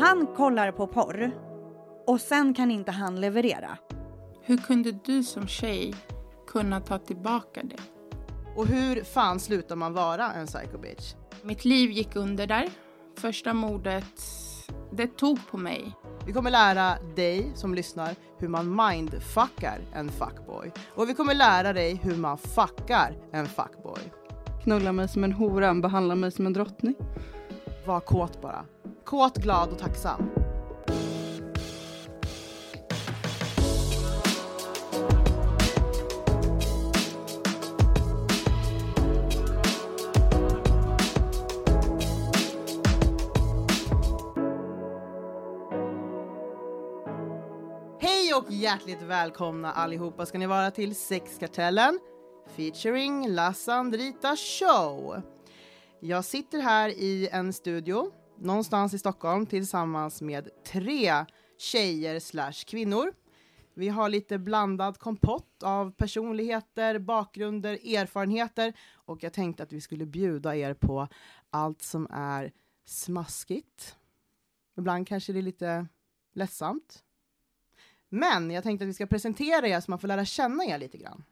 Han kollar på porr och sen kan inte han leverera. Hur kunde du som tjej kunna ta tillbaka det? Och hur fan slutar man vara en psycho bitch? Mitt liv gick under där. Första mordet, det tog på mig. Vi kommer lära dig som lyssnar hur man mindfuckar en fuckboy. Och vi kommer lära dig hur man fuckar en fuckboy. Knulla mig som en hora, behandla mig som en drottning. Var kåt bara. Kåt, glad och tacksam. Hej och hjärtligt välkomna allihopa ska ni vara till Sexkartellen featuring Lassandrita Show. Jag sitter här i en studio någonstans i Stockholm tillsammans med tre tjejer slash kvinnor. Vi har lite blandad kompott av personligheter, bakgrunder, erfarenheter och jag tänkte att vi skulle bjuda er på allt som är smaskigt. Ibland kanske det är lite ledsamt. Men jag tänkte att vi ska presentera er så man får lära känna er lite grann.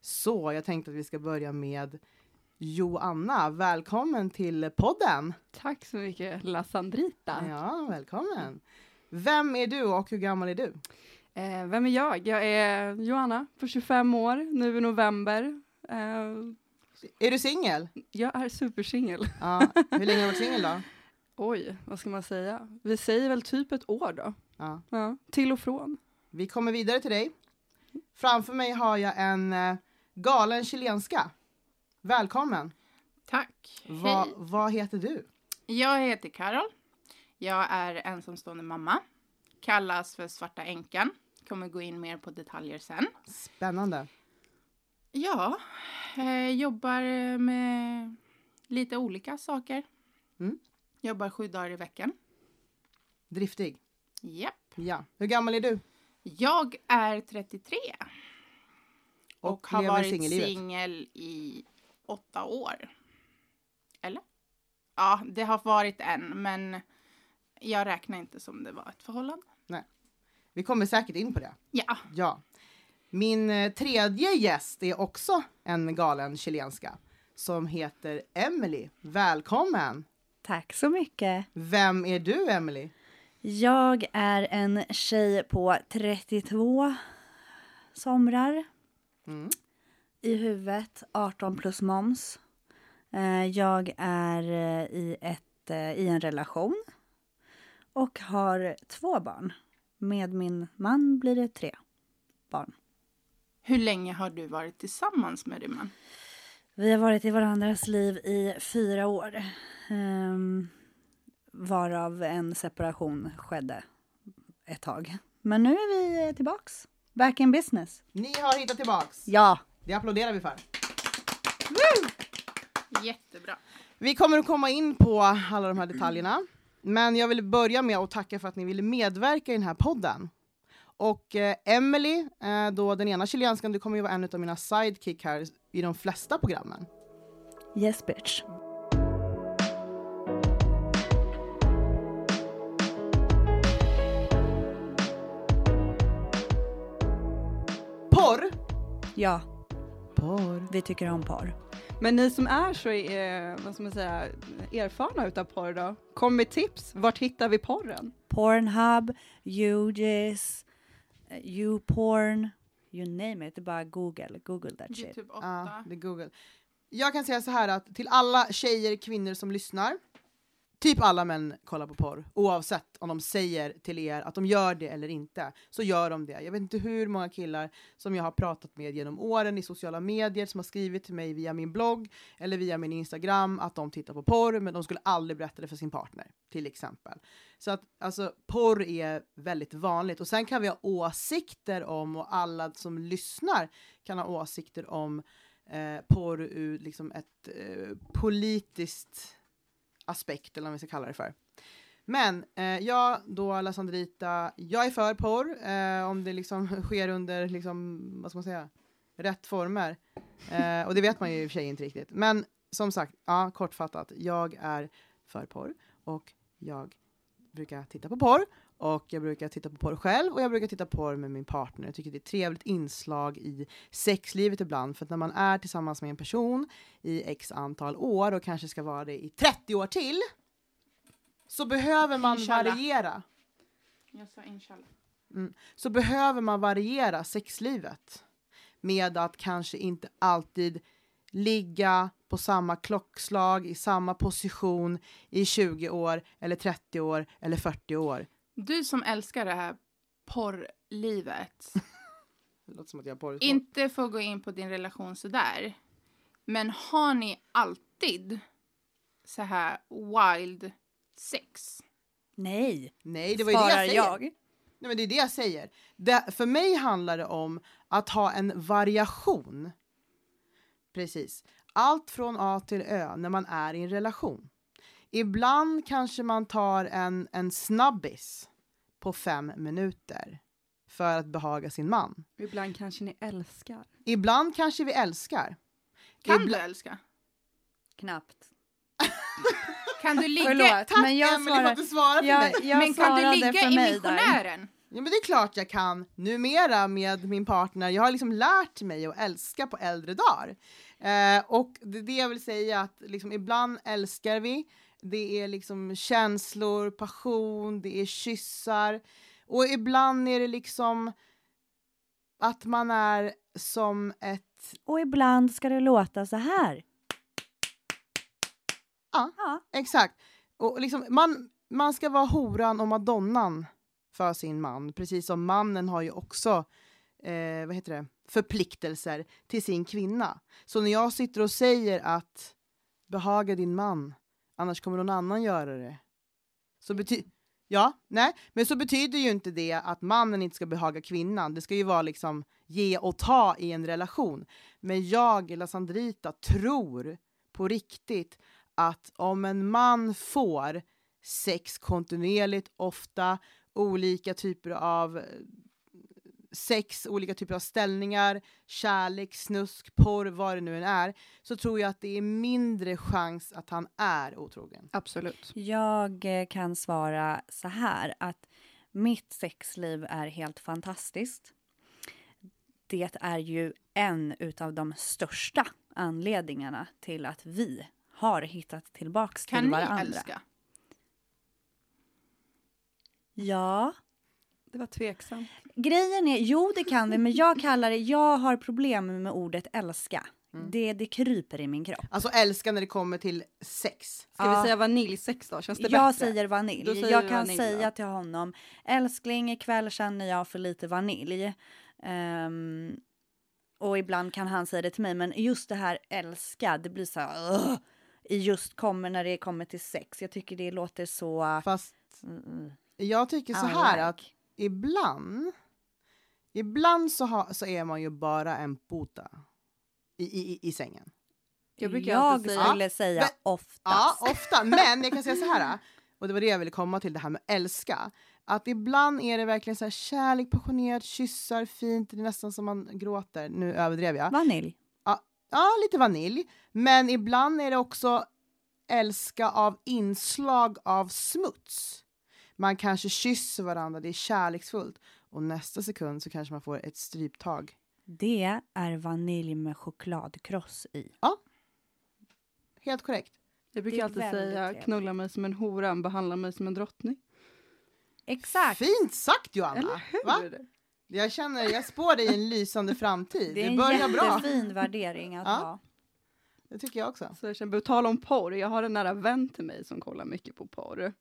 Så jag tänkte att vi ska börja med Joanna. Välkommen till podden! Tack så mycket, La Sandrita. Ja, välkommen! Vem är du och hur gammal är du? Eh, vem är jag? Jag är Johanna, på 25 år, nu i november. Eh, Är du singel? jag är supersingel. Ja. Hur länge har du varit singel då? Oj, vad ska man säga? Vi säger väl typ ett år då. Ja. Ja, till och från. Vi kommer vidare till dig. Framför mig har jag en eh, galen chilenska. Välkommen! Tack. Va, Hej. vad heter du? Jag heter Carol. Jag är ensamstående mamma. Kallas för Svarta änkan. Kommer gå in mer på detaljer sen. Spännande. Ja, eh, jobbar med lite olika saker. Mm. Jobbar sju dagar i veckan. Driftig. Japp. Ja. Hur gammal är du? Jag är 33 och, har lever varit singel i åtta år. Eller? Ja, det har varit en, men jag räknar inte som det var ett förhållande. Vi kommer säkert in på det. Ja, Ja. Min eh, tredje gäst är också en galen chilenska som heter Emily. Välkommen! Tack så mycket. Vem är du, Emily? Jag är en tjej på 32 somrar. Mm. I huvudet 18 plus moms. Eh, Jag är eh, i, ett, eh, i en relation och har två barn. Med min man blir det tre barn. hur länge har du varit tillsammans med din man? Vi har varit i varandras liv i fyra år. Um, varav en separation skedde ett tag. Men nu är vi tillbaks. Back in business. Ni har hittat tillbaks. Ja. Det applåderar vi för. Jättebra. Vi kommer att komma in på alla de här detaljerna. Men jag vill börja med att tacka för att ni ville medverka i den här podden. Och eh, Emily, eh, då den ena chilenskan, du kommer ju vara en av mina sidekick här i de flesta programmen. Yes bitch. Porr! Ja, Porr. vi tycker om porr. Men ni som är så eh, vad ska man säga, erfarna utav porr då, kom med tips. Vart hittar vi porren? Pornhub, UGIS, eh, YouPorn, you name it. Det är bara Google, Google that shit. Youtube 8. Ja, det är Google. Jag kan säga så här att till alla tjejer, kvinnor som lyssnar, typ alla män kollar på porr, oavsett om de säger till er att de gör det eller inte, så gör de det. Jag vet inte hur många killar som jag har pratat med genom åren i sociala medier som har skrivit till mig via min blogg eller via min Instagram att de tittar på porr, men de skulle aldrig berätta det för sin partner, till exempel. Så att alltså, porr är väldigt vanligt. Och sen kan vi ha åsikter om, och alla som lyssnar kan ha åsikter om eh, porr ur liksom ett eh, politiskt aspekt, eller vad vi ska kalla det för. Men eh, jag, då Lasandrita, jag är för porr, eh, om det liksom sker under, liksom, vad ska man säga, rätt former. Eh, och det vet man ju i och för sig inte riktigt. Men som sagt, ja, kortfattat, jag är för porr och jag brukar titta på porr och jag brukar titta på porr själv och jag brukar titta på porr med min partner. Jag tycker det är ett trevligt inslag i sexlivet ibland för när man är tillsammans med en person i x antal år och kanske ska vara det i 30 år till så behöver man Inshallah. variera. Jag sa inshallah. Så behöver man variera sexlivet med att kanske inte alltid ligga på samma klockslag i samma position i 20 år eller 30 år eller 40 år. Du som älskar det här porrlivet, Det låter som att jag har porr inte får gå in på din relation sådär. Men har ni alltid så här wild sex? Nej, Nej, det var ju det jag jag. Nej, men det är det jag säger. Det, för mig handlar det om att ha en variation. Precis. Allt från A till Ö när man är i en relation. Ibland kanske man tar en, en snabbis på fem minuter för att behaga sin man. Ibland kanske ni älskar. Ibland kanske vi älskar. Kan Ibla- du älska? Knappt. Kan du ligga, Förlåt, Tack men jag Emelie för svarar... att du svarar för Jag, mig. jag men kan du ligga för i där. missionären? Ja, men det är klart jag kan numera med min partner. Jag har liksom lärt mig att älska på äldre dagar. Eh, och det, det jag vill säga att liksom, ibland älskar vi. Det är liksom känslor, passion, det är kyssar. Och ibland är det liksom att man är som ett... Och ibland ska det låta så här. Ja. ja. Exakt. Och liksom, man, man ska vara horan och madonnan för sin man. Precis som mannen har ju också eh, vad heter det? förpliktelser till sin kvinna. Så när jag sitter och säger att behaga din man, annars kommer någon annan göra det. Så betyder Ja, nej, men så betyder ju inte det att mannen inte ska behaga kvinnan. Det ska ju vara liksom ge och ta i en relation. Men jag, La Sandrita, tror på riktigt att om en man får sex kontinuerligt, ofta, olika typer av eh, sex, olika typer av ställningar, kärlek, snusk, porr, vad det nu än är, så tror jag att det är mindre chans att han är otrogen. Absolut. Jag eh, kan svara så här att mitt sexliv är helt fantastiskt. Det är ju en utav de största anledningarna till att vi har hittat tillbaks Kan till ni varandra. älska? Ja, Det var tveksamt. grejen är, jo det kan vi, men jag kallar det, jag har problem med ordet älska. Mm. Det, det kryper i min kropp. Alltså älska när det kommer till sex. Ska Ja. vi säga vaniljsex då? Känns det jag bättre? säger vanilj. säger jag kan vanilj säga då. till honom, älskling ikväll känner jag för lite vanilj. Ehm, och ibland kan han säga det till mig, men just det här älska, det blir så här, "Ugh", i just kommer när det kommer till sex. Jag tycker det låter så... Fast Mm, jag tycker så här like. att ibland, ibland så, ha, så är man ju bara en puta i, i, i- i sängen. Jag brukar jag skulle säga Men- oftast. Ja, ofta. Men jag kan säga så här, och det var det jag ville komma till, det här med älska. Att ibland är det verkligen så här kärlek, passionerat, kyssar, fint, det är nästan som man gråter. Nu överdrev jag. Vanilj. Ja, lite vanilj. Men ibland är det också älska av inslag av smuts. Man kanske kysser varandra, det är kärleksfullt. Och nästa sekund så kanske man får ett stryptag. Det är vanilj med chokladkross i. Helt korrekt. Jag Det brukar alltid säga trevligt. knulla mig som en hora, behandla mig som en drottning. Exakt. Fint sagt Johanna! Eller hur? Va? Jag känner, jag spår dig i en lysande framtid. Det är Det, en börjar bra. jättefin värdering att Ja. ha. Det tycker jag också. Så jag känner, på tal om porr, jag har en nära vän till mig som kollar mycket på porr.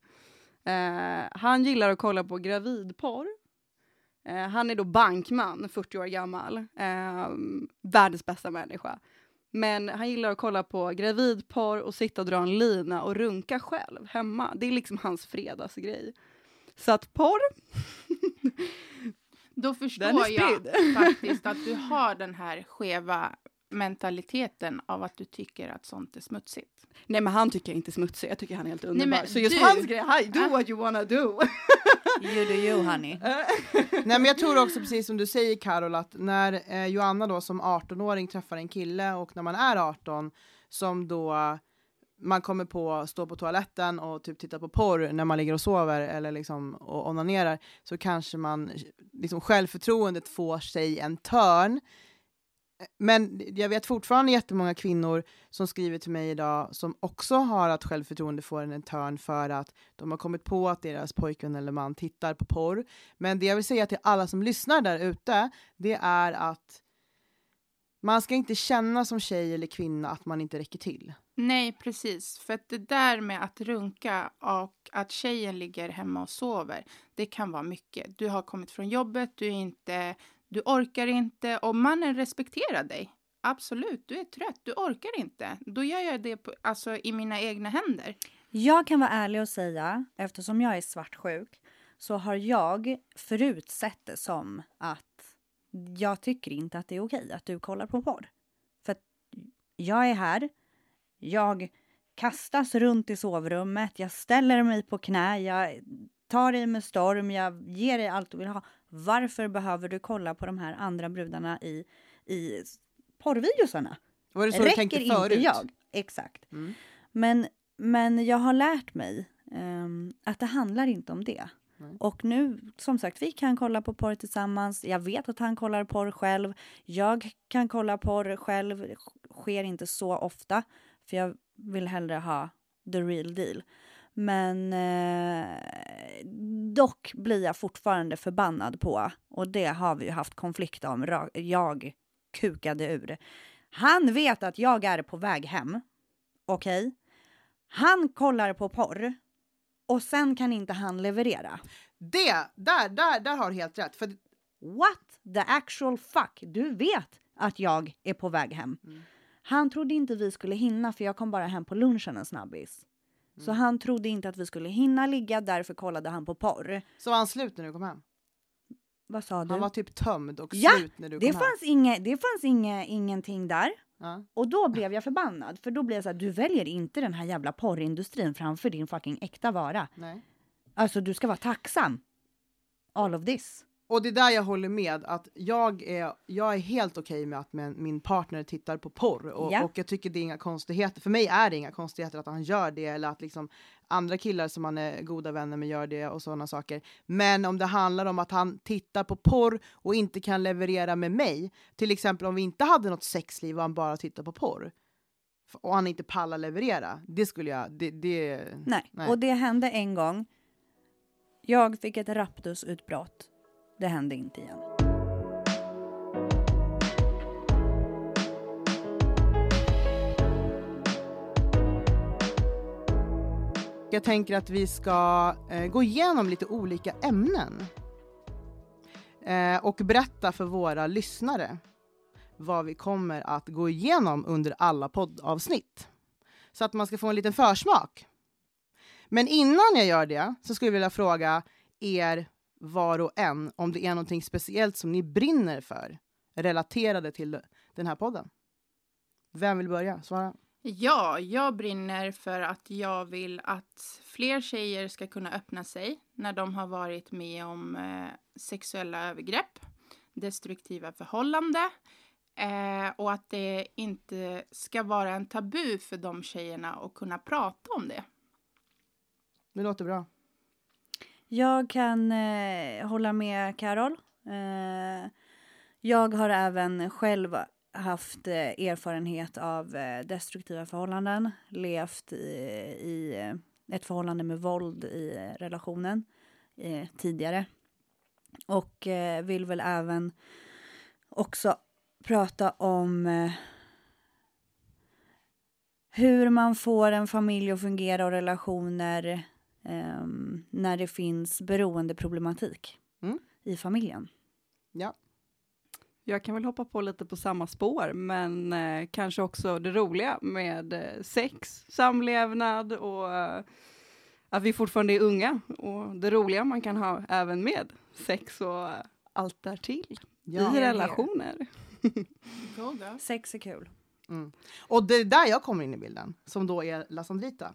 Eh, han gillar att kolla på gravidporr. Eh, han är då bankman, 40 år gammal. Eh, världens bästa människa. Men han gillar att kolla på gravidporr och sitta och dra en lina och runka själv hemma. Det är liksom hans fredagsgrej. Så att porr, Då förstår jag faktiskt att du har den här skeva mentaliteten av att du tycker att sånt är smutsigt. Nej men han tycker jag inte är smutsig, jag tycker han är helt underbar. men så just du- hans grej, hi, do Ah. what you wanna do. You do you honey. Nej men jag tror också precis som du säger Carol att när eh, Joanna då som 18-åring träffar en kille och när man är 18 som då man kommer på stå på toaletten och typ titta på porr när man ligger och sover eller liksom och onanerar så kanske man liksom självförtroendet får sig en törn. Men jag vet fortfarande jättemånga kvinnor som skriver till mig idag som också har att självförtroende får en törn för att de har kommit på att deras pojkvän eller man tittar på porr. Men det jag vill säga till alla som lyssnar där ute, det är att man ska inte känna som tjej eller kvinna att man inte räcker till. Nej, precis. För att det där med att runka och att tjejen ligger hemma och sover, det kan vara mycket. Du har kommit från jobbet, du är inte, du orkar inte och mannen respekterar dig. Absolut, du är trött, du orkar inte. Då gör jag det på, alltså, i mina egna händer. Jag kan vara ärlig och säga, eftersom jag är svartsjuk, så har jag förut sett det som att jag tycker inte att det är okej att du kollar på porr. För att jag är här, jag kastas runt i sovrummet, jag ställer mig på knä, jag tar dig med storm, jag ger dig allt du vill ha. Varför behöver du kolla på de här andra brudarna i, i porrvideosarna? Var det så du tänkte Räcker förut? inte jag? Exakt. Mm. Men, men jag har lärt mig ehm, att det handlar inte om det. Nej. Och nu, som sagt, vi kan kolla på porr tillsammans. Jag vet att han kollar porr själv. Jag kan kolla porr själv. Det sker inte så ofta, för jag vill hellre ha the real deal. Men eh, dock blir jag fortfarande förbannad på, och det har vi ju haft konflikt om, jag kukade ur. Han vet att jag är på väg hem, okej? Han kollar på porr och sen kan inte han leverera. Det, där, där, där har du helt rätt. För What the actual fuck? Du vet att jag är på väg hem. Mm. Han trodde inte vi skulle hinna för jag kom bara hem på lunchen en snabbis. Så Mm. han trodde inte att vi skulle hinna ligga, därför kollade han på porr. så var han slut när du kom hem? Vad sa du? Han var typ tömd och Ja, slut när du det kom hem? fanns, inge, det fanns inge, ingenting där. Ja. Och då blev jag förbannad, för då blev jag så här, du väljer inte den här jävla porrindustrin framför din fucking äkta vara. Nej. Alltså du ska vara tacksam. All of this. Och det är där jag håller med, att jag är, jag är helt okej med att min, min partner tittar på porr. Och, Ja. och jag tycker det är inga konstigheter, för mig är det inga konstigheter att han gör det, eller att liksom andra killar som han är goda vänner med gör det och sådana saker. Men om det handlar om att han tittar på porr och inte kan leverera med mig, till exempel om vi inte hade något sexliv och han bara tittar på porr, och han inte pallar leverera, det skulle jag, det, det Nej. Nej. och det hände en gång. Jag fick ett raptusutbrott. Det hände inte igen. Jag tänker att vi ska eh, gå igenom lite olika ämnen. Eh, och berätta för våra lyssnare vad vi kommer att gå igenom under alla poddavsnitt. Så att man ska få en liten försmak. Men innan jag gör det så skulle jag vilja fråga er var och en om det är någonting speciellt som ni brinner för relaterade till den här podden. Vem vill börja? Svara. Ja, jag brinner för att jag vill att fler tjejer ska kunna öppna sig när de har varit med om eh, sexuella övergrepp, destruktiva förhållanden eh, och att det inte ska vara en tabu för de tjejerna att kunna prata om det. Det låter bra. Jag kan eh, hålla med Carol. Eh, jag har även själv haft eh, erfarenhet av eh, destruktiva förhållanden, levt i, i eh, ett förhållande med våld i eh, relationen eh, tidigare. Och eh, vill väl även också prata om eh, hur man får en familj att fungera och relationer ehm, när det finns beroendeproblematik Mm. i familjen. Ja. Jag kan väl hoppa på lite på samma spår, men eh, kanske också det roliga med eh, sex, samlevnad och eh, att vi fortfarande är unga och det roliga man kan ha även med sex och allt därtill Ja. i relationer. Sex är kul. Mm. Och det är där jag kommer in i bilden, som då är La Sandrita.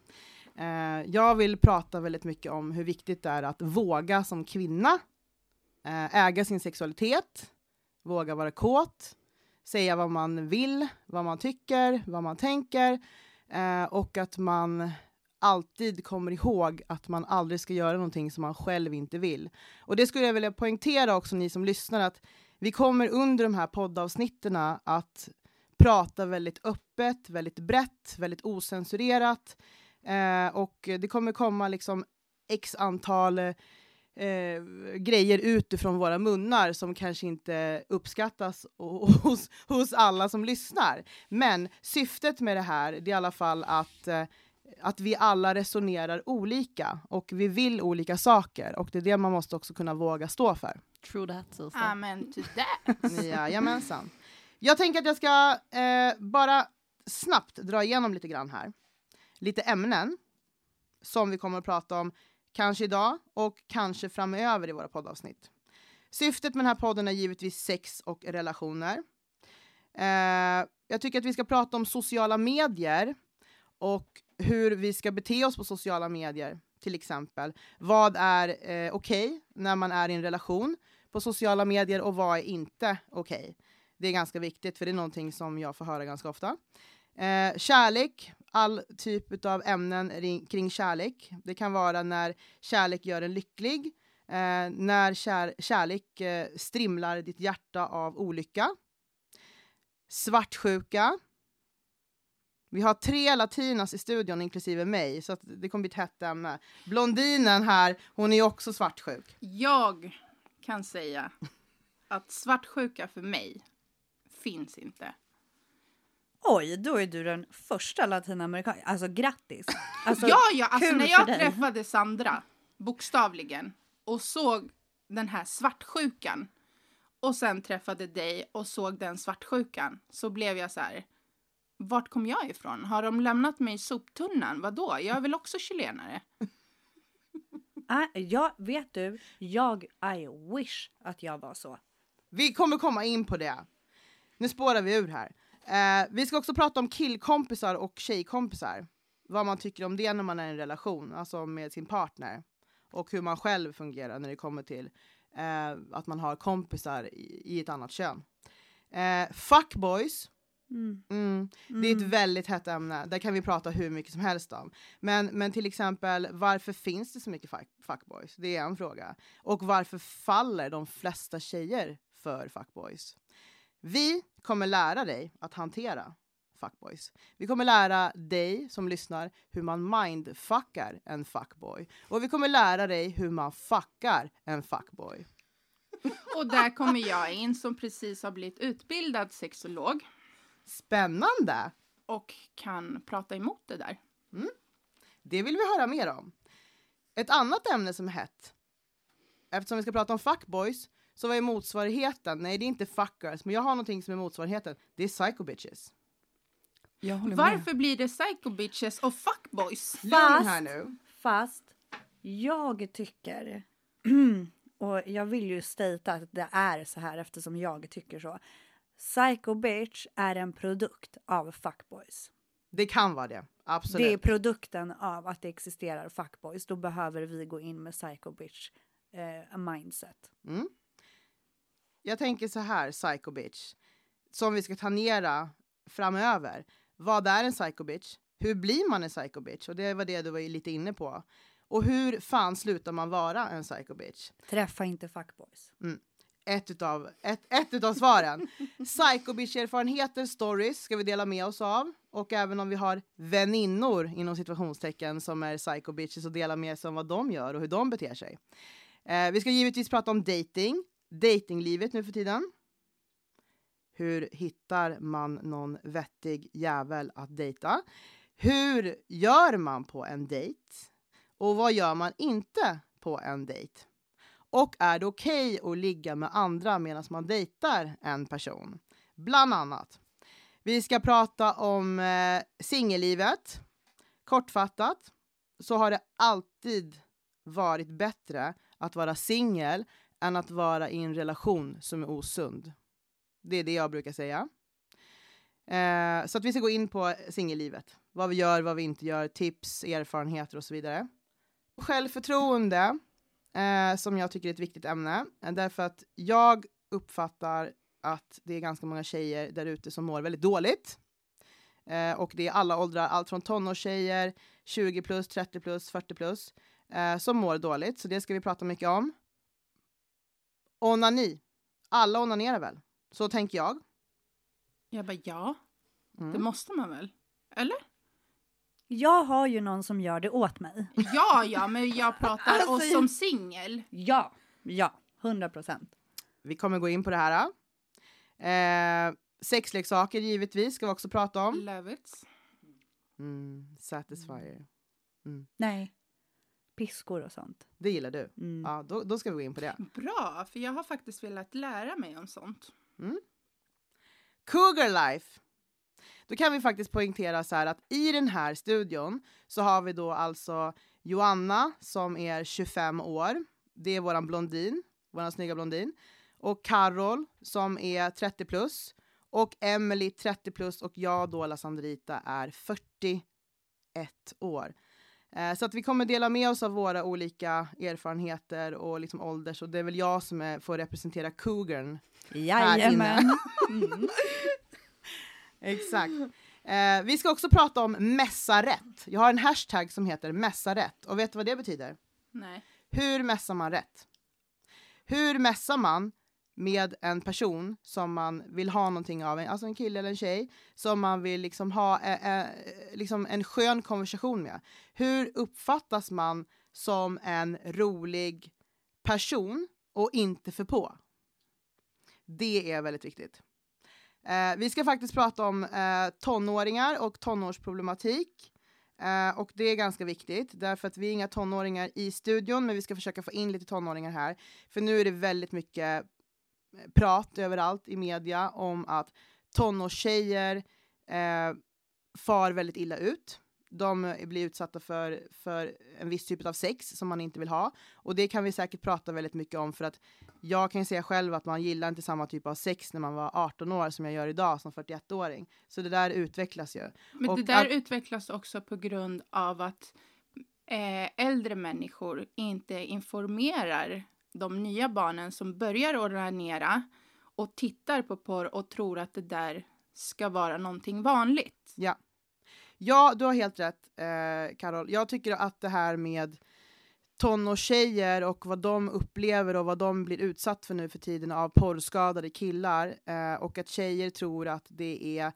Eh, jag vill prata väldigt mycket om hur viktigt det är att våga som kvinna eh, äga sin sexualitet, våga vara kåt, säga vad man vill, vad man tycker, vad man tänker. Eh, och att man alltid kommer ihåg att man aldrig ska göra någonting som man själv inte vill. Och det skulle jag vilja poängtera också ni som lyssnar att vi kommer under de här poddavsnitten att prata väldigt öppet, väldigt brett, väldigt osensurerat. Eh, och det kommer komma liksom x antal eh, grejer utifrån våra munnar som kanske inte uppskattas hos, hos alla som lyssnar. Men syftet med det här det är i alla fall att eh, att vi alla resonerar olika och vi vill olika saker och det är det man måste också kunna våga stå för. True that, Susan. Amen to that. Jajamensan. Jag tänker att jag ska eh, bara snabbt dra igenom lite grann här. Lite ämnen som vi kommer att prata om kanske idag och kanske framöver i våra poddavsnitt. Syftet med den här podden är givetvis sex och relationer. Eh, jag tycker att vi ska prata om sociala medier och hur vi ska bete oss på sociala medier, till exempel. Vad är eh, okej okay när man är i en relation på sociala medier och vad är inte okej? Okay? Det är ganska viktigt, för det är någonting som jag får höra ganska ofta. Eh, kärlek, all typ av ämnen kring kärlek. Det kan vara när kärlek gör en lycklig, eh, när kär kärlek eh, strimlar ditt hjärta av olycka. Svartsjuka, vi har tre latinas i studion, inklusive mig, så det kommer bli ett hett ämne. Blondinen här, hon är också svartsjuk. Jag kan säga att svartsjuka för mig finns inte. Oj, då är du den första latinamerikan... Alltså grattis! Alltså, ja, ja, alltså när jag träffade Sandra, bokstavligen, och såg den här svartsjukan och sen träffade dig och såg den svartsjukan så blev jag så här vart kom jag ifrån? Har de lämnat mig i soptunnan? Vadå? Jag är väl också chilenare? äh, ja, vet du, jag I wish att jag var så. Vi kommer komma in på det. Nu spårar vi ur här. Eh, vi ska också prata om killkompisar och tjejkompisar. Vad man tycker om det när man är i en relation, alltså med sin partner. Och hur man själv fungerar när det kommer till eh, att man har kompisar i, i ett annat kön. Eh, fuckboys Mm. Mm. Det är ett mm. väldigt hett ämne, där kan vi prata hur mycket som helst om. Men, men till exempel, varför finns det så mycket fuck, fuckboys? Det är en fråga. Och varför faller de flesta tjejer för fuckboys? Vi kommer lära dig att hantera fuckboys. Vi kommer lära dig som lyssnar hur man mindfuckar en fuckboy. Och vi kommer lära dig hur man fuckar en fuckboy. Och där kommer jag in som precis har blivit utbildad sexolog. Spännande! Och kan prata emot det där. Mm. Det vill vi höra mer om. Ett annat ämne som är hett, eftersom vi ska prata om fuckboys, så vad är motsvarigheten? Nej, det är inte fuckers, men jag har någonting som är motsvarigheten. Det är psycho bitches. Varför med. blir det psycho bitches och fuckboys? Fast, här nu. fast jag tycker, och jag vill ju stata att det är så här eftersom jag tycker så. Psycho Bitch är en produkt av fuckboys. Det kan vara det, absolut. Det är produkten av att det existerar fuckboys. Då behöver vi gå in med Psycho Bitch eh, mindset. Mm. Jag tänker så här, Psycho Bitch, som vi ska tangera framöver. Vad är en Psycho Bitch? Hur blir man en Psycho Bitch? Och det var det du var lite inne på. Och hur fan slutar man vara en Psycho Bitch? Träffa inte fuckboys. Mm ett utav, ett, ett utav svaren. Psykobitch-erfarenheter, stories ska vi dela med oss av. Och även om vi har väninnor inom situationstecken som är psykobitches och dela med sig om vad de gör och hur de beter sig. Eh, vi ska givetvis prata om dating, datinglivet nu för tiden. Hur hittar man någon vettig jävel att dejta? Hur gör man på en dejt? Och vad gör man inte på en dejt? Och är det okej okay att ligga med andra medan man dejtar en person? Bland annat. Vi ska prata om eh, singellivet. Kortfattat så har det alltid varit bättre att vara singel än att vara i en relation som är osund. Det är det jag brukar säga. Eh, så att vi ska gå in på singellivet. Vad vi gör, vad vi inte gör, tips, erfarenheter och så vidare. Självförtroende eh, som jag tycker är ett viktigt ämne. Eh, därför att jag uppfattar att det är ganska många tjejer där ute som mår väldigt dåligt. Eh, och det är alla åldrar, allt från tonårstjejer, 20 plus, 30 plus, 40 plus, eh, som mår dåligt. Så det ska vi prata mycket om. Onani. Alla onanerar väl? Så tänker jag. Jag bara ja, Mm. det måste man väl? Eller? Jag har ju någon som gör det åt mig. Ja, ja, men jag pratar Alltså, oss som singel. Ja, ja, 100 procent. Vi kommer gå in på det här. Eh, sexleksaker givetvis ska vi också prata om. Love it. Mm, satisfier. Nej, piskor och sånt. Det gillar du? Mm. Ja, då, då ska vi gå in på det. Bra, för jag har faktiskt velat lära mig om sånt. Cougar Life. Då kan vi faktiskt poängtera så här att i den här studion så har vi då alltså Joanna som är 25 år. Det är våran blondin, våran snygga blondin. Och Carol som är 30 plus. Och Emily 30 plus och jag då, La Sandrita, är 41 år. Eh, Så att vi kommer dela med oss av våra olika erfarenheter och liksom ålders och det är väl jag som är, får representera Cougaren Jajamän. Mm. Exakt. Eh, vi ska också prata om mässa rätt. Jag har en hashtag som heter mässa rätt. Och vet du vad det betyder? Nej. Hur mässar man rätt? Hur mässar man med en person som man vill ha någonting av, alltså en kille eller en tjej, som man vill liksom ha eh, eh, liksom en skön konversation med? Hur uppfattas man som en rolig person och inte för på? Det är väldigt viktigt. Eh, vi ska faktiskt prata om eh, tonåringar och tonårsproblematik. Eh, och det är ganska viktigt, därför att vi är inga tonåringar i studion, men vi ska försöka få in lite tonåringar här. För nu är det väldigt mycket prat överallt i media om att tonårstjejer eh, far väldigt illa ut. De eh, blir utsatta för, för en viss typ av sex som man inte vill ha. Och det kan vi säkert prata väldigt mycket om för att jag kan ju säga själv att man gillar inte samma typ av sex när man var 18 år som jag gör idag som 41-åring. Så det där utvecklas ju. Men Och det där att- utvecklas också på grund av att eh, äldre människor inte informerar de nya barnen som börjar ordinera och tittar på porr och tror att det där ska vara någonting vanligt. Ja. Ja, du har helt rätt, eh, Carol. Jag tycker att det här med tonårstjejer och vad de upplever och vad de blir utsatt för nu för tiden av porrskadade killar eh, och att tjejer tror att det är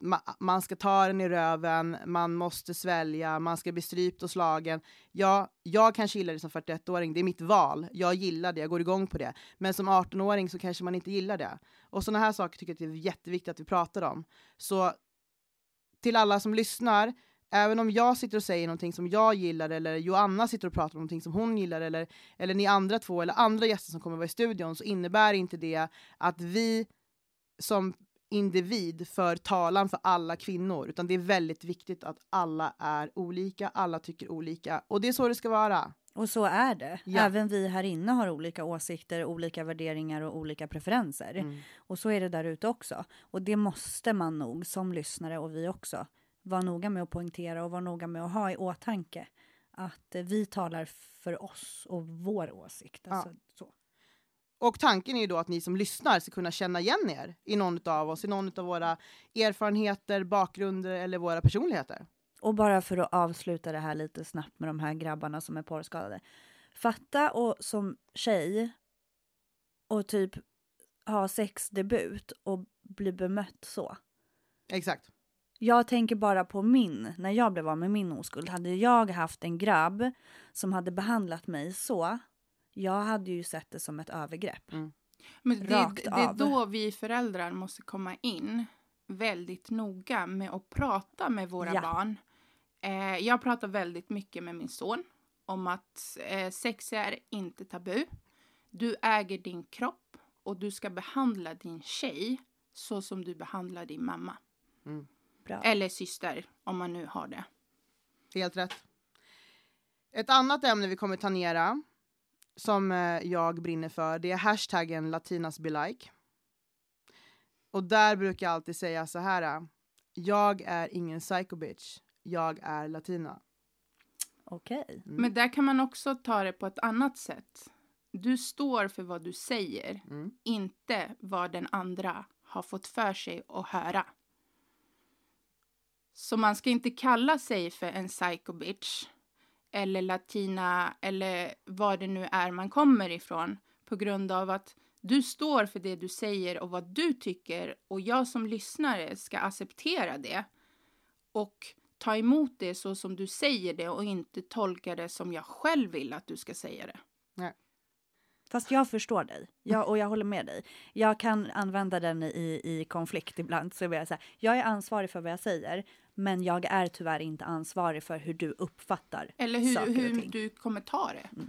ma- man ska ta den i röven, man måste svälja, man ska bli strypt och slagen. Ja, jag kanske gillar det som 41-åring, det är mitt val. Jag gillar det, jag går igång på det. Men som 18-åring så kanske man inte gillar det. Och sådana här saker tycker jag att det är jätteviktigt att vi pratar om. Så till alla som lyssnar, även om jag sitter och säger någonting som jag gillar eller Joanna sitter och pratar om någonting som hon gillar eller, eller ni andra två eller andra gäster som kommer vara i studion så innebär inte det att vi som individ för talan för alla kvinnor utan det är väldigt viktigt att alla är olika, alla tycker olika och det är så det ska vara. Och så är det. Ja. Även vi här inne har olika åsikter, olika värderingar och olika preferenser. Mm. Och så är det där ute också. Och det måste man nog som lyssnare och vi också vara noga med att poängtera och vara noga med att ha i åtanke att vi talar för oss och vår åsikt. Ja. Alltså, så. Och tanken är ju då att ni som lyssnar ska kunna känna igen er i någon av oss, i någon av våra erfarenheter, bakgrunder eller våra personligheter. Och bara för att avsluta det här lite snabbt med de här grabbarna som är porrskadade. Fatta och som tjej och typ ha sexdebut och bli bemött så. Exakt. Jag tänker bara på min, när jag blev av med min oskuld. Hade jag haft en grabb som hade behandlat mig så, jag hade ju sett det som ett övergrepp. Men det, Rakt det är då vi föräldrar måste komma in väldigt noga med att prata med våra Ja. barn. Eh, jag pratar väldigt mycket med min son om att eh, sex är inte tabu. Du äger din kropp och du ska behandla din tjej så som du behandlar din mamma. Bra. Eller syster, om man nu har det. Helt rätt. Ett annat ämne vi kommer tangera, som eh, jag brinner för, det är hashtaggen latinasbelike. Och där brukar jag alltid säga så här. eh, Jag är ingen psycho bitch. Jag är latina. Okej. Mm. Men där kan man också ta det på ett annat sätt. Du står för vad du säger, Mm. inte vad den andra har fått för sig att höra. Så man ska inte kalla sig för en psycho bitch eller latina eller var det nu är man kommer ifrån på grund av att du står för det du säger och vad du tycker och jag som lyssnare ska acceptera det och ta emot det så som du säger det och inte tolka det som jag själv vill att du ska säga det. Fast jag förstår dig jag, och jag håller med dig. Jag kan använda den i, i konflikt ibland. Så jag, säga, jag är ansvarig för vad jag säger, men jag är tyvärr inte ansvarig för hur du uppfattar Eller hur, saker och hur ting. du kommer ta det.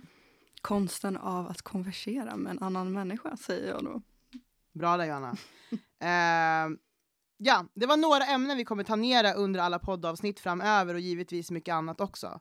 Konsten av att konversera med en annan människa, säger jag då. Bra där Johanna. Eh, ja, det var några ämnen vi kommer ta ner under alla poddavsnitt framöver och givetvis mycket annat också.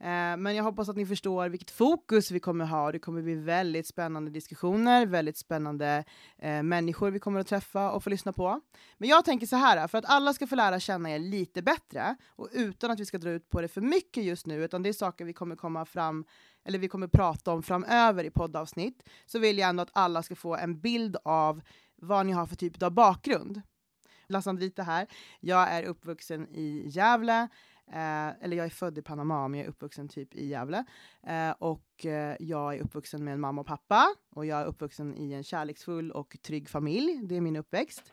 Eh, men jag hoppas att ni förstår vilket fokus vi kommer ha. Det kommer bli väldigt spännande diskussioner, väldigt spännande eh, människor vi kommer att träffa och få lyssna på. Men jag tänker så här, för att alla ska få lära känna er lite bättre och utan att vi ska dra ut på det för mycket just nu, utan det är saker vi kommer komma fram eller vi kommer prata om framöver i poddavsnitt, så vill jag ändå att alla ska få en bild av vad ni har för typ av bakgrund. Lassandrita här. Jag är uppvuxen i Gävle, eh, eller jag är född i Panama, men jag är uppvuxen typ i Gävle. Eh, och eh, jag är uppvuxen med en mamma och pappa, och jag är uppvuxen i en kärleksfull och trygg familj. Det är min uppväxt.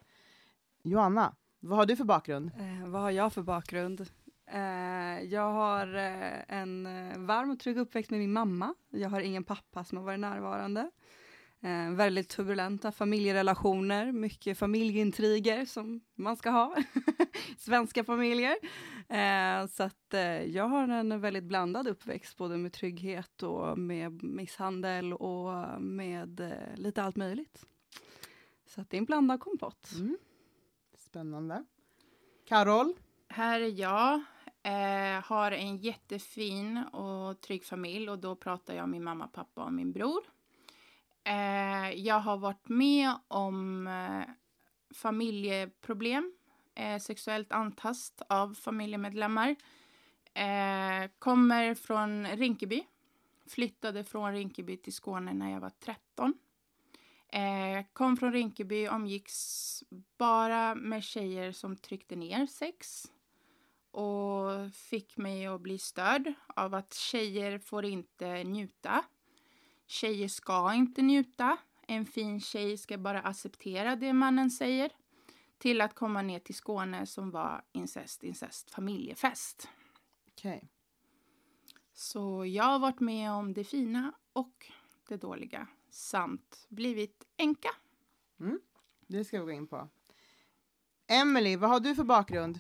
Joanna, vad har du för bakgrund? Eh, vad har jag för bakgrund? Eh, jag har eh, en eh, varm och trygg uppväxt med min mamma. Jag har ingen pappa som har varit närvarande. Eh, väldigt turbulenta familjerelationer, mycket familjeintriger som man ska ha. Svenska familjer. Eh, så att eh, jag har en väldigt blandad uppväxt, både med trygghet och med misshandel och med eh, lite allt möjligt. Så att det är en blandad kompott. Mm. Spännande. Carol? Här är jag. Eh, har en jättefin och trygg familj och då pratar jag om min mamma, pappa och min bror. Eh, jag har varit med om eh, familjeproblem, eh, sexuellt antast av familjemedlemmar. Eh, kommer från Rinkeby. Flyttade från Rinkeby till Skåne när jag var 13. Eh, kom från Rinkeby, omgicks bara med tjejer som tryckte ner sex och fick mig att bli störd av att tjejer får inte njuta. Tjejer ska inte njuta. En fin tjej ska bara acceptera det mannen säger. Till att komma ner till Skåne som var incest, incest, familjefest. Okej. Så jag har varit med om det fina och det dåliga samt blivit änka. Det ska vi gå in på. Emily, vad har du för bakgrund?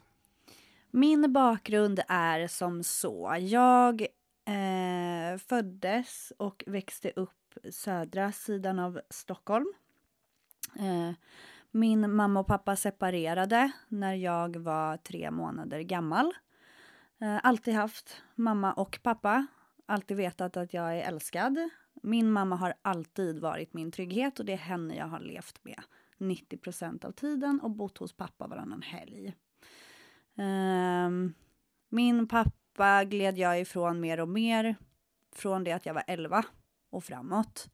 Min bakgrund är som så. Jag eh, föddes och växte upp södra sidan av Stockholm. Eh, min mamma och pappa separerade när jag var tre månader gammal. Eh, alltid haft mamma och pappa. Alltid vetat att jag är älskad. Min mamma har alltid varit min trygghet och det är henne jag har levt med 90 av tiden och bott hos pappa varannan helg. Ehm, min pappa gled jag ifrån mer och mer från det att jag var 11 och framåt.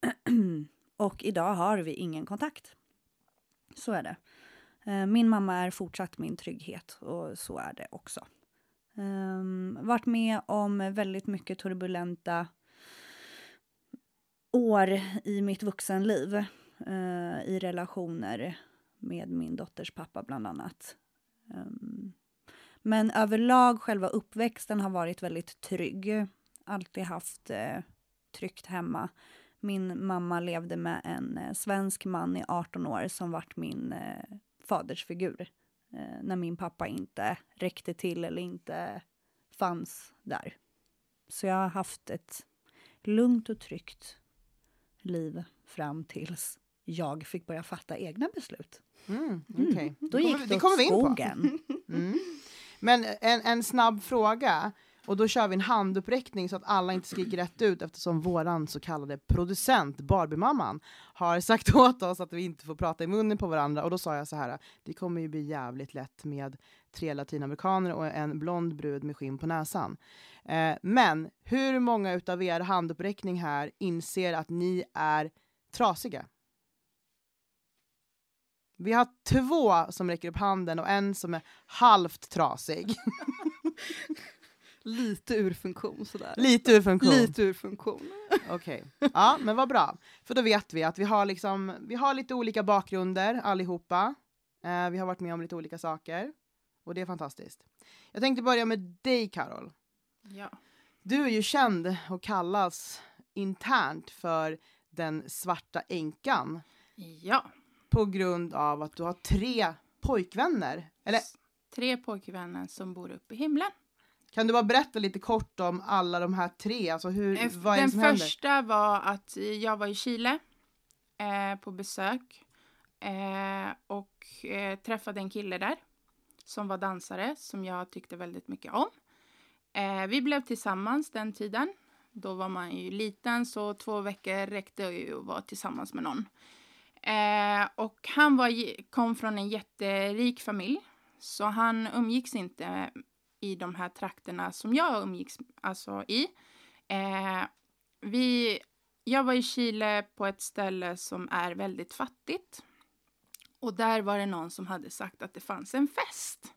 och idag har vi ingen kontakt. Så är det. Eh, min mamma är fortsatt min trygghet och så är det också. Um, varit med om väldigt mycket turbulenta år i mitt vuxenliv. Uh, I relationer med min dotters pappa bland annat. Um, men överlag själva uppväxten har varit väldigt trygg. Alltid haft eh, tryggt hemma. Min mamma levde med en eh, svensk man i 18 år som vart min eh, fadersfigur. Eh, när min pappa inte räckte till eller inte fanns där. Så jag har haft ett lugnt och tryggt liv fram tills jag fick börja fatta egna beslut. Mm, okej. Då Det gick det, på. skogen. Mm. Men en, en snabb fråga, och då kör vi en handuppräckning så att alla inte skriker rätt ut eftersom våran så kallade producent, Barbiemamman, har sagt åt oss att vi inte får prata i munnen på varandra. Och då sa jag så här, det kommer ju bli jävligt lätt med tre latinamerikaner och en blond brud med skinn på näsan. Eh, men hur många utav er handuppräckning här inser att ni är trasiga? Vi har två som räcker upp handen och en som är halvt trasig. Lite ur funktion sådär. Lite ur funktion. Lite ur funktion. Okej. Ja, men vad bra. För då vet vi att vi har, liksom, vi har lite olika bakgrunder allihopa. Eh, vi har varit med om lite olika saker. Och det är fantastiskt. Jag tänkte börja med dig, Carol. Ja. Du är ju känd och kallas internt för den svarta änkan Ja. på grund av att du har tre pojkvänner. Eller Tre pojkvänner som bor uppe i himlen. Kan du bara berätta lite kort om alla de här tre? Alltså hur, Eh, vad är det Den som händer? första var att jag var i Chile eh, på besök eh, och eh, träffade en kille där som var dansare som jag tyckte väldigt mycket om. Eh, vi blev tillsammans den tiden. Då var man ju liten så två veckor räckte ju att vara tillsammans med någon. Eh, och han var, kom från en jätterik familj så han umgicks inte i de här trakterna som jag umgicks alltså, i. Eh, vi, jag var i Chile på ett ställe som är väldigt fattigt. Och där var det någon som hade sagt att det fanns en fest.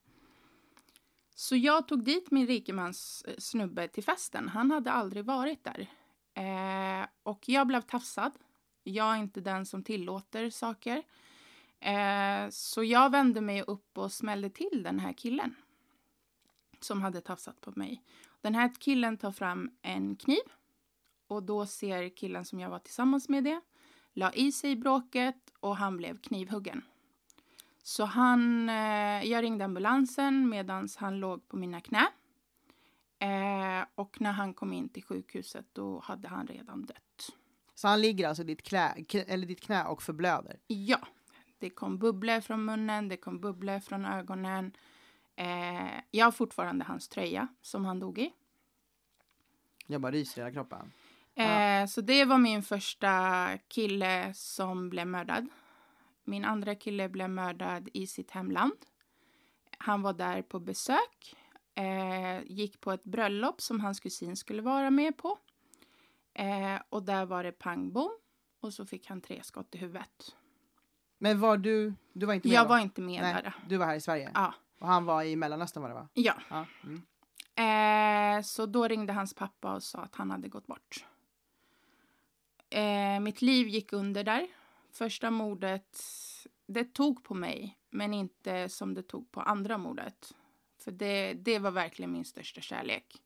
Så jag tog dit min rikemans eh, snubbe till festen. Han hade aldrig varit där. Eh, och jag blev tafsad. Jag är inte den som tillåter saker. Eh, så jag vände mig upp och smällde till den här killen. Som hade tafsat på mig. Den här killen tar fram en kniv. Och då ser killen som jag var tillsammans med det. La i sig bråket och han blev knivhuggen. Så han, eh, jag ringde ambulansen medan han låg på mina knä. Eh, och när han kom in till sjukhuset då hade han redan dött. Så han ligger alltså i ditt, klä, eller ditt knä och förblöder? Ja, det kom bubblor från munnen, det kom bubblor från ögonen. Eh, jag har fortfarande hans tröja som han dog i. Jag bara ryser i hela kroppen. Eh, så det var min första kille som blev mördad. Min andra kille blev mördad i sitt hemland. Han var där på besök. Eh, gick på ett bröllop som hans kusin skulle vara med på. Eh, och där var det pang bom. Och så fick han tre skott i huvudet. Men var du, du var inte med Jag då? var inte med Nej, där. du var här i Sverige? Ja. Och han var i Mellanöstern var det va? ja. Ja. Mm. Eh, så då ringde hans pappa och sa att han hade gått bort. Eh, mitt liv gick under där. Första mordet, det tog på mig, men inte som det tog på andra mordet. För det, det var verkligen min största kärlek.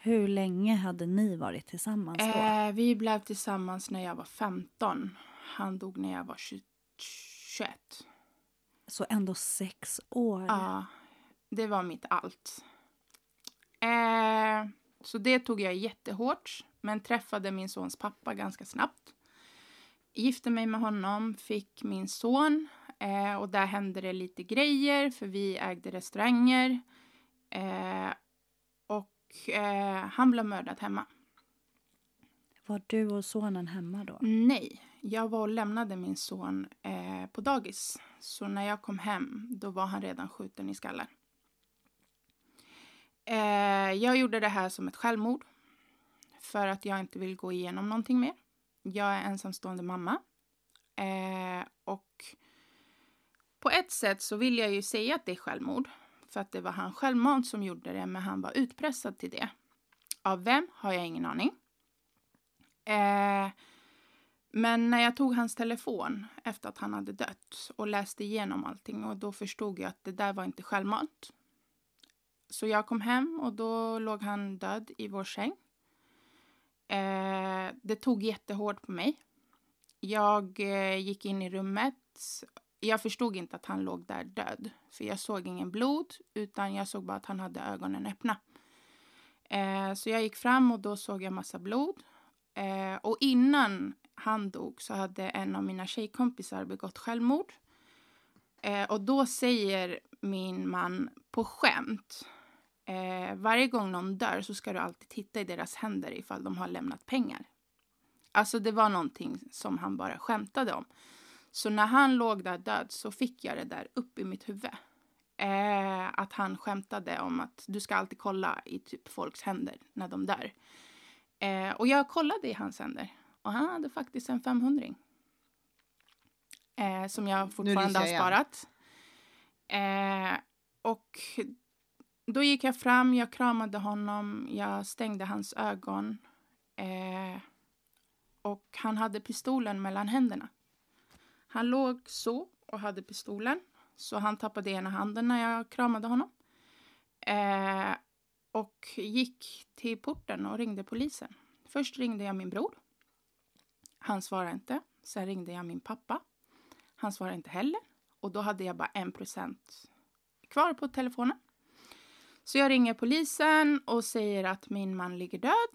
Hur länge hade ni varit tillsammans då? Eh, vi blev tillsammans när jag var 15. Han dog när jag var 20, 21. Så ändå sex år. Ja, det var mitt allt. Eh, så det tog jag jättehårt, men träffade min sons pappa ganska snabbt. Gifte mig med honom, fick min son eh, och där hände det lite grejer för vi ägde restauranger. Eh, och eh, han blev mördad hemma. Var du och sonen hemma då? Nej, jag var och lämnade min son eh, på dagis. Så när jag kom hem, då var han redan skjuten i skallen. Eh, jag gjorde det här som ett självmord. För att jag inte vill gå igenom någonting mer. Jag är ensamstående mamma. Eh, och på ett sätt så vill jag ju säga att det är självmord. För att det var han självmant som gjorde det, men han var utpressad till det. Av vem har jag ingen aning. Eh, men när jag tog hans telefon efter att han hade dött och läste igenom allting och då förstod jag att det där var inte självmant. Så jag kom hem och då låg han död i vår säng. Eh, det tog jättehårt på mig. Jag eh, gick in i rummet. Jag förstod inte att han låg där död. För jag såg ingen blod, utan jag såg bara att han hade ögonen öppna. Eh, så jag gick fram och då såg jag massa blod. Eh, och innan han dog så hade en av mina tjejkompisar begått självmord. Eh, och då säger min man på skämt. Eh, varje gång någon dör så ska du alltid titta i deras händer ifall de har lämnat pengar. Alltså det var någonting som han bara skämtade om. Så när han låg där död så fick jag det där upp i mitt huvud. Eh, att han skämtade om att du ska alltid kolla i typ folks händer när de dör. Eh, och jag kollade i hans händer och han hade faktiskt en 500 eh, som jag fortfarande har sparat. Eh, och då gick jag fram, jag kramade honom, jag stängde hans ögon. Eh, och han hade pistolen mellan händerna. Han låg så och hade pistolen. Så han tappade ena handen när jag kramade honom. Eh, och gick till porten och ringde polisen. Först ringde jag min bror. Han svarade inte. Sen ringde jag min pappa. Han svarade inte heller. Och då hade jag bara en procent kvar på telefonen. Så jag ringer polisen och säger att min man ligger död.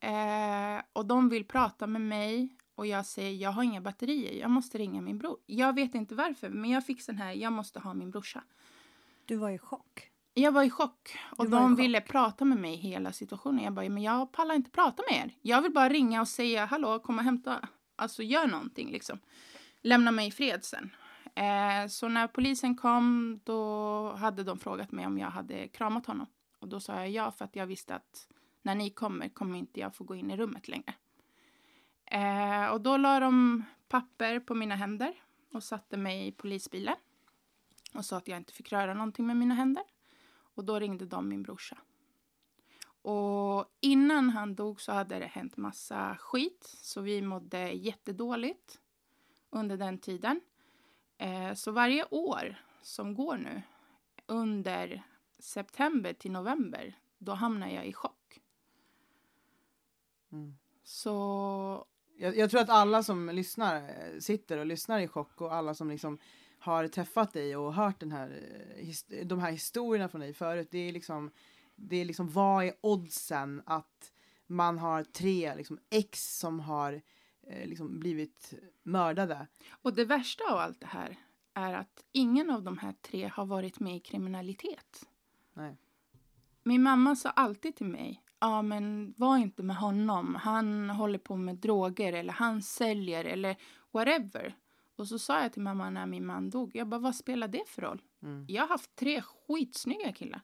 Eh, och de vill prata med mig. Och jag säger jag har inga batterier. Jag måste ringa min bror. Jag vet inte varför, men jag fick sån här. Jag måste ha min brorsa. Du var i chock. Jag var i chock. Och de chock. ville prata med mig hela situationen. Jag bara, men jag pallar inte prata med er. Jag vill bara ringa och säga hallå, kom och hämta. Alltså gör någonting liksom. Lämna mig i fred sen. Eh, så när polisen kom då hade de frågat mig om jag hade kramat honom. Och då sa jag ja för att jag visste att när ni kommer kommer inte jag få gå in i rummet längre. Eh, och då la de papper på mina händer och satte mig i polisbilen. Och sa att jag inte fick röra någonting med mina händer. Och då ringde de min brorsa. Och innan han dog så hade det hänt massa skit. Så vi mådde jättedåligt under den tiden. Eh, så varje år som går nu under september till november då hamnar jag i chock. Mm. Så Jag, jag tror att alla som lyssnar eh, sitter och lyssnar i chock och alla som liksom har träffat dig och hört den här, eh, de här historierna från dig förut. Det är liksom, det är liksom vad är oddsen att man har tre liksom, ex som har eh, liksom blivit mördade? Och det värsta av allt det här är att ingen av de här tre har varit med i kriminalitet. Nej. Min mamma sa alltid till mig, ja men var inte med honom, han håller på med droger eller han säljer eller whatever. Och så sa jag till mamma när min man dog, jag bara vad spelar det för roll? Mm. Jag har haft tre skitsnygga killar.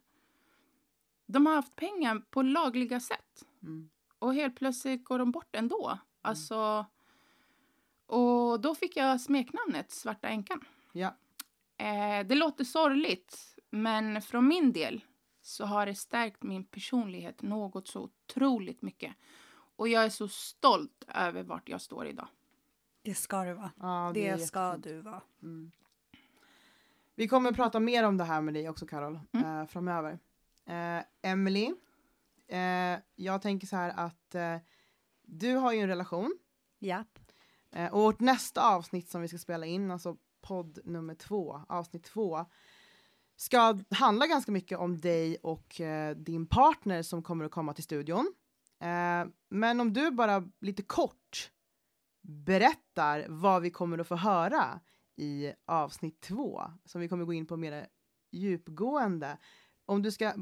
De har haft pengar på lagliga sätt. Mm. Och helt plötsligt går de bort ändå. Alltså, och då fick jag smeknamnet Svarta änkan. Ja. Eh, det låter sorgligt, men från min del så har det stärkt min personlighet något så otroligt mycket. Och jag är så stolt över vart jag står idag. Det ska du vara. Ja, Det, är ska jättefint. du vara. Mm. Vi kommer att prata mer om det här med dig också Carol, Mm. eh, framöver. Eh, Emily, eh, jag tänker så här att eh, du har ju en relation Japp. eh, och vårt nästa avsnitt som vi ska spela in, alltså podd nummer två, avsnitt två, ska handla ganska mycket om dig och eh, din partner som kommer att komma till studion. Eh, men om du bara lite kort berättar vad vi kommer att få höra i avsnitt två, som vi kommer gå in på mer djupgående. Om du ska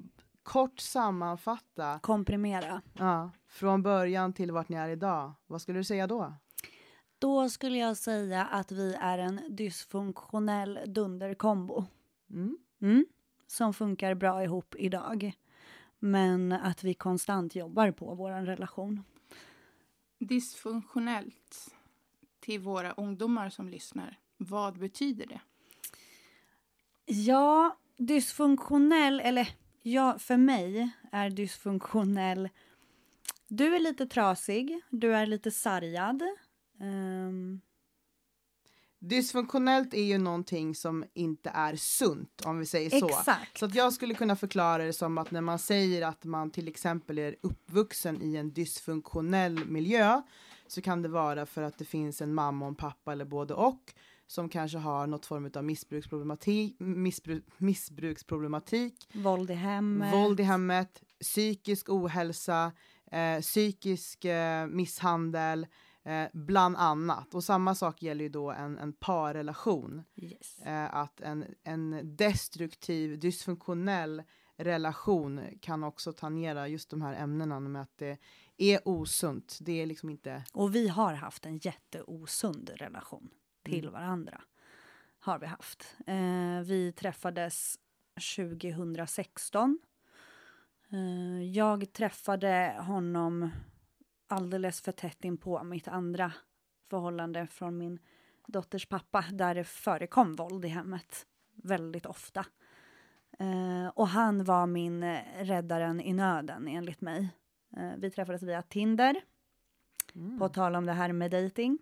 kort sammanfatta Komprimera. ja, från början till vart ni är idag, vad skulle du säga då? Då skulle jag säga att vi är en dysfunktionell dunderkombo. Mm. Mm. Som funkar bra ihop idag. Men att vi konstant jobbar på vår relation. Dysfunktionellt till våra ungdomar som lyssnar. Vad betyder det? Ja, dysfunktionell, eller ja, för mig är dysfunktionell... Du är lite trasig, du är lite sargad. Um, Dysfunktionellt är ju någonting som inte är sunt, om vi säger så. exakt. Så att jag skulle kunna förklara det som att när man säger att man till exempel är uppvuxen i en dysfunktionell miljö så kan det vara för att det finns en mamma och en pappa eller både och som kanske har något form av missbruksproblematik, missbruk, missbruksproblematik Våld i hemmet. våld i hemmet, psykisk ohälsa, eh, psykisk eh, misshandel, eh, bland annat. Och samma sak gäller ju då en, en parrelation. Yes. Eh, att en, en destruktiv, dysfunktionell relation kan också tangera just de här ämnena med att det är osunt. Det är liksom inte... Och vi har haft en jätteosund relation till Mm. varandra. Har vi haft. Eh, vi träffades 2016. Eh, jag träffade honom alldeles för tätt in på mitt andra förhållande från min dotters pappa där det förekom våld i hemmet väldigt ofta. Eh, och han var min eh, räddaren i nöden enligt mig. Eh, vi träffades via Tinder, Mm. på tal om det här med dating.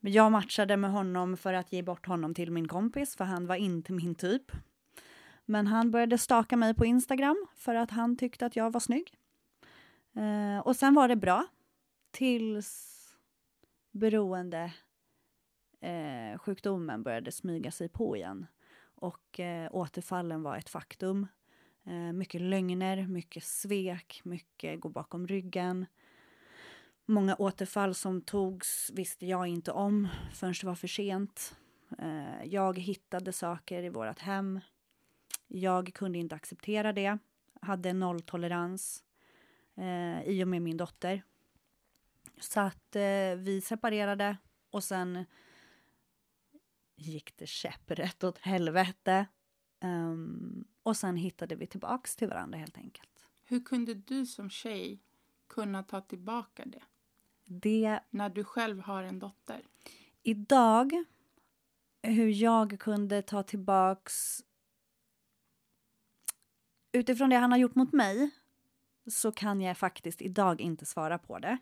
Men Jag matchade med honom för att ge bort honom till min kompis, för han var inte min typ. Men han började staka mig på Instagram för att han tyckte att jag var snygg. Eh, och sen var det bra. Tills beroende eh, sjukdomen började smyga sig på igen. Och eh, återfallen var ett faktum. Eh, mycket lögner, mycket svek, mycket gå bakom ryggen. Många återfall som togs visste jag inte om förrän det var för sent. Eh, jag hittade saker i vårt hem. Jag kunde inte acceptera det. Hade nolltolerans eh, i och med min dotter. Så att eh, vi separerade och sen gick det käpprätt åt helvete. Ehm, och sen hittade vi tillbaks till varandra helt enkelt. Hur kunde du som tjej kunna ta tillbaka det Det när du själv har en dotter? idag, hur jag kunde ta tillbaks utifrån det han har gjort mot mig så kan jag faktiskt idag inte svara på det.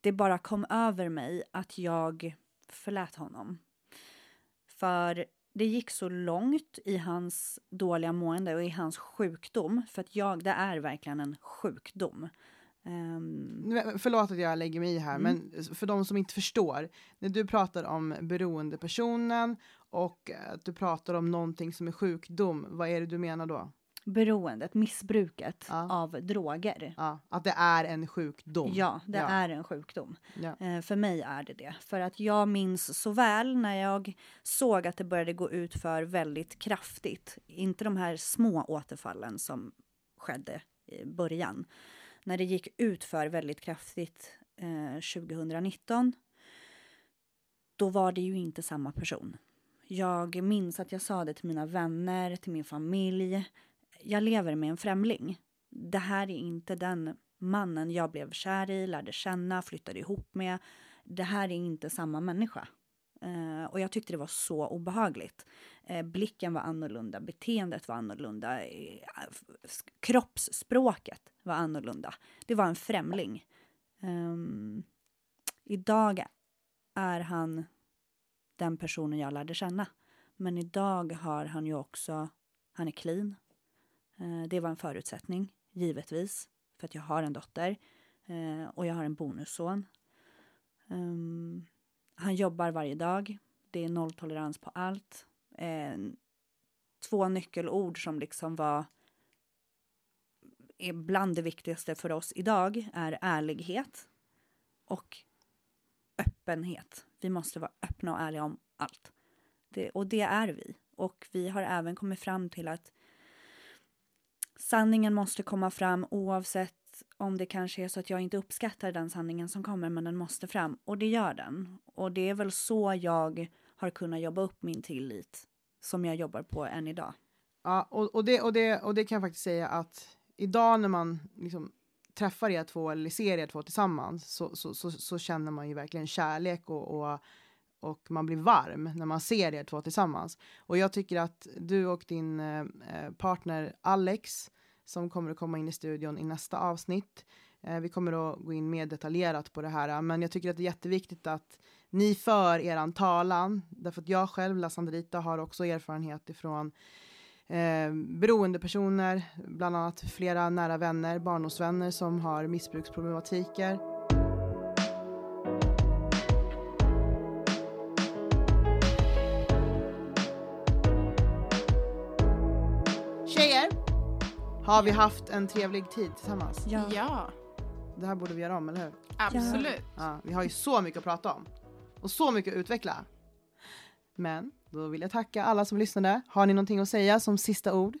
Det bara kom över mig att jag förlät honom. För det gick så långt i hans dåliga mående och i hans sjukdom, för att jag, det är verkligen en sjukdom. Men, Förlåt att jag lägger mig i här, Mm. men för de som inte förstår. När du pratar om beroendepersonen och att du pratar om någonting som är sjukdom, vad är det du menar då? Beroendet, missbruket Ja. av droger. Ja, att det är en sjukdom. Ja, det Ja. är en sjukdom. Eh, för mig är det det. För att jag minns så väl när jag såg att det började gå ut för väldigt kraftigt. Inte de här små återfallen som skedde i början. När det gick ut för väldigt kraftigt eh, 2019. Då var det ju inte samma person. Jag minns att jag sa det till mina vänner, till min familj. Jag lever med en främling. Det här är inte den mannen jag blev kär i, lärde känna, flyttade ihop med. Det här är inte samma människa. Eh, och jag tyckte det var så obehagligt. Eh, blicken var annorlunda, beteendet var annorlunda, eh, kroppsspråket var annorlunda. Det var en främling. Ehm, idag är han den personen jag lärde känna. Men idag har han ju också, han är clean. Eh, det var en förutsättning, givetvis för att jag har en dotter eh, och jag har en bonusson. Ehm, han jobbar varje dag. Det är nolltolerans på allt. Två nyckelord som liksom var är bland det viktigaste för oss idag är ärlighet och öppenhet. Vi måste vara öppna och ärliga om allt. Det, och det är vi. Och vi har även kommit fram till att sanningen måste komma fram oavsett om det kanske är så att jag inte uppskattar den sanningen som kommer, men den måste fram. Och det gör den. Och det är väl så jag har kunnat jobba upp min tillit som jag jobbar på än idag. Ja, och, och, det, och, det, och det kan jag faktiskt säga att idag när man liksom träffar er två eller ser er två tillsammans så, så, så, så känner man ju verkligen kärlek och, och, och man blir varm när man ser er två tillsammans. Och jag tycker att du och din eh, eh, partner Alex som kommer att komma in i studion i nästa avsnitt. Eh, vi kommer att gå in mer detaljerat på det här, men jag tycker att det är jätteviktigt att ni för eran talan, därför att jag själv, La Sandrita, har också erfarenhet ifrån eh, beroendepersoner, bland annat flera nära vänner, barndomsvänner som har missbruksproblematiker. Har vi haft en trevlig tid tillsammans? Ja. Ja, Det här borde vi göra om, eller hur? absolut. Ja, vi har ju så mycket att prata om och så mycket att utveckla. Men då vill jag tacka alla som lyssnade. Har ni någonting att säga som sista ord?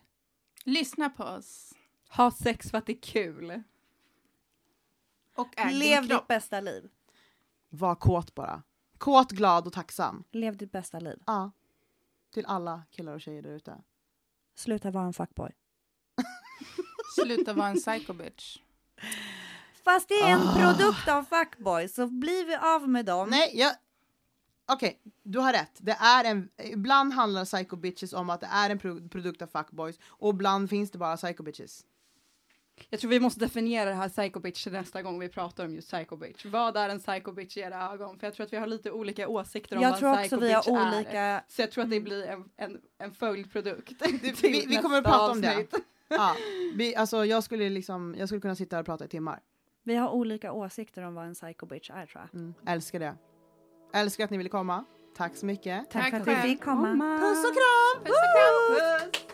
Lyssna på oss. Ha sex för att det är kul. Och äg din Lev kropp. ditt bästa liv. Var kåt bara. Kåt, glad och tacksam. Lev ditt bästa liv. Ja. Till alla killar och tjejer där ute. Sluta vara en fuckboy. Sluta vara en psycho bitch. Fast det är en Ah. produkt av fuckboy, så blir vi av med dem. Nej, jag... okej, du har rätt. Det är en, ibland handlar psycho bitches om att det är en pro produkt av fuckboys och ibland finns det bara psycho bitches. Jag tror vi måste definiera det här psycho bitch nästa gång vi pratar om just psycho bitch. Vad är en psycho bitch i era ögon? För jag tror att vi har lite olika åsikter om Jag vad en psycho bitch är. olika... Så jag tror att det blir en, en, en följdprodukt. vi- vi kommer att prata om det. Ja, vi, alltså, jag, skulle liksom, jag skulle kunna sitta här och prata i timmar. Vi har olika åsikter om vad en psycho bitch är tror jag. Mm, älskar det. Älskar att ni ville komma. Tack så mycket. Tack, Tack för att vi fick komma. Komma. Puss och kram! Puss och kram! Puss.